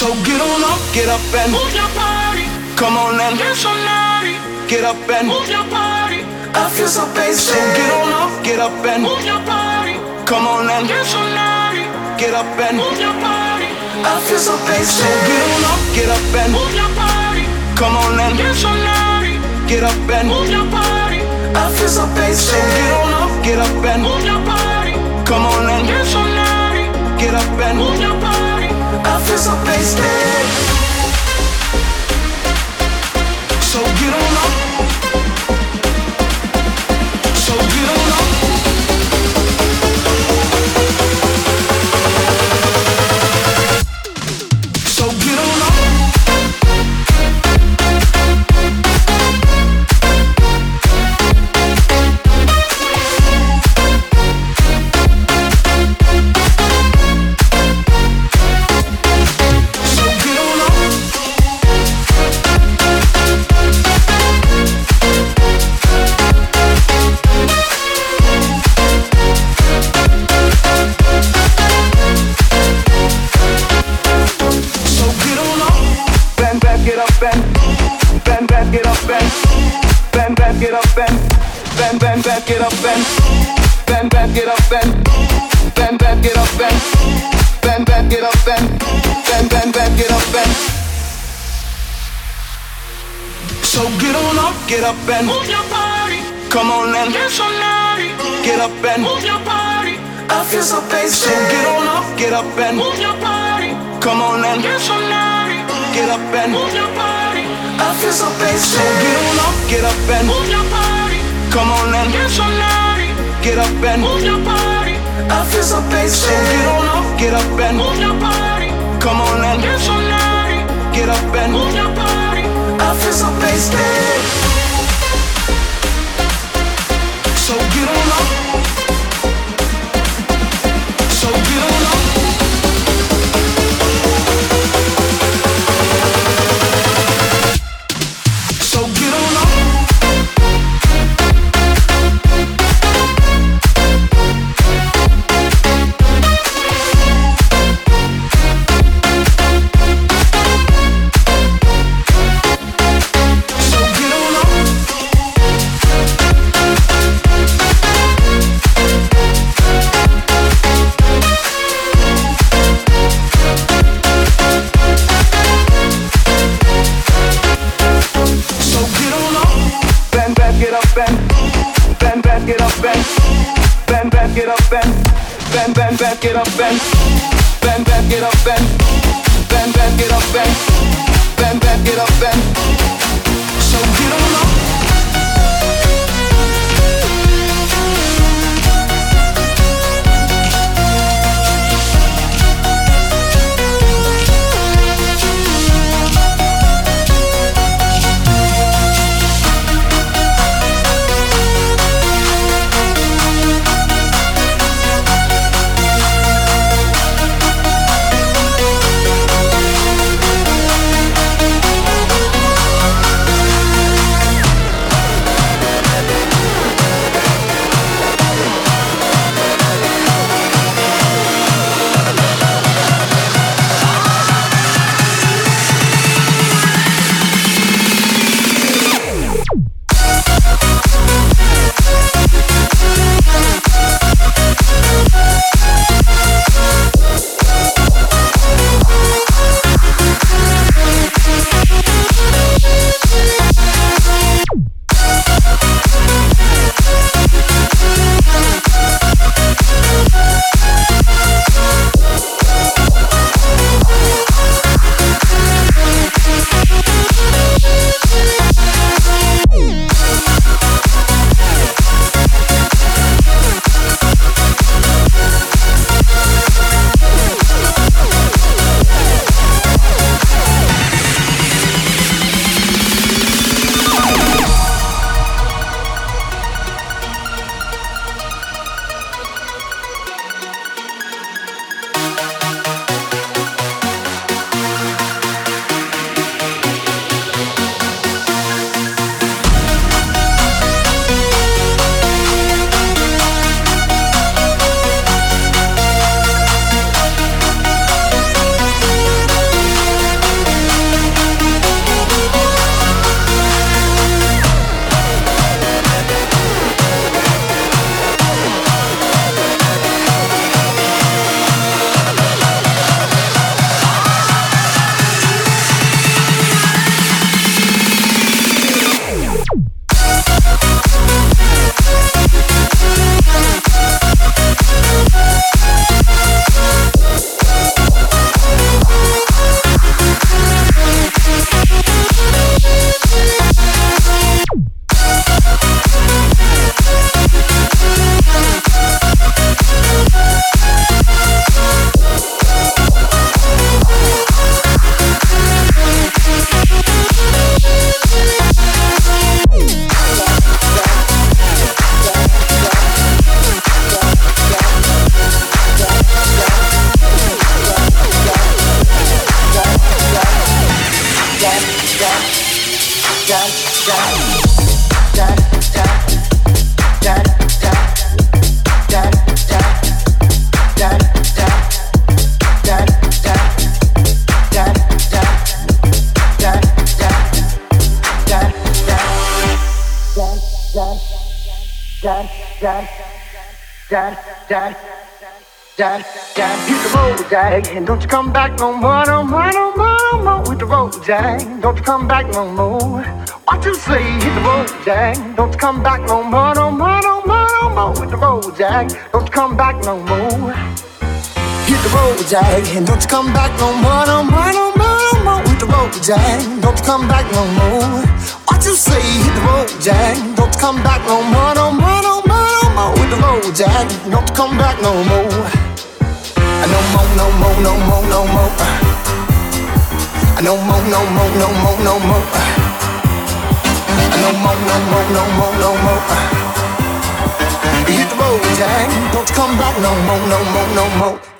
So get on up, get up and move your body. Come on and get so naughty. Get up and move your body. I feel so basic. So get on up, get up and move your body. Come on and get so naughty. Get up and move your body. I feel so basic. So get on up, get up and move your body. Come on and get so naughty. Get up and move your body. I feel so basic. So get on up, get up and move your body. Come on and get so naughty. Get up and move your body feel so wasted. So get on up. up and move your body. Come on and get somebody. Get up and move your body. I feel so basic. So get on up, get up and move your body. Come on and get somebody. Get up and move your body. I feel so basic. So get on up, get up and move your body. Come on and get somebody. Get up and move your body. I feel so basic. get up and bend, bend, get up and Jack, and don't you come back no more, no more, no more, no more with the road, Jack. Don't you come back no more. What you say? Hit the road, Jack. Don't you come back no more, no more, no more, no more with the road, Jack. Don't you come back no more. Hit the road, Jack, and don't you come back no more, no more, no more, no more with the road, Jack. Don't you come back no more. What you say? Hit the road, Jack. Don't you come back no more, no more, no more, more with the road, Jack. Don't you come back no more. No more, no more, no more, no more. No more, no more, no more, no more. No more, no more, no more, no more. Hit the road, Jack. Don't come back no more, no more, no more.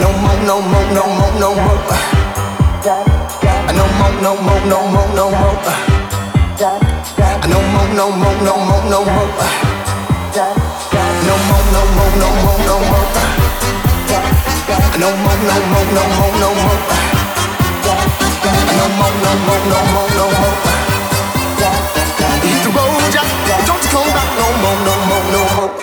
No more, no more, no more, no more. No more, no more, no more, no more. No more, no more, no more, no more. No more, no more, no more, no more. No more, no more, no more, no more. No more, no more, no more, no more. Hit the road, Jack. Don't come back no more, no more, no more.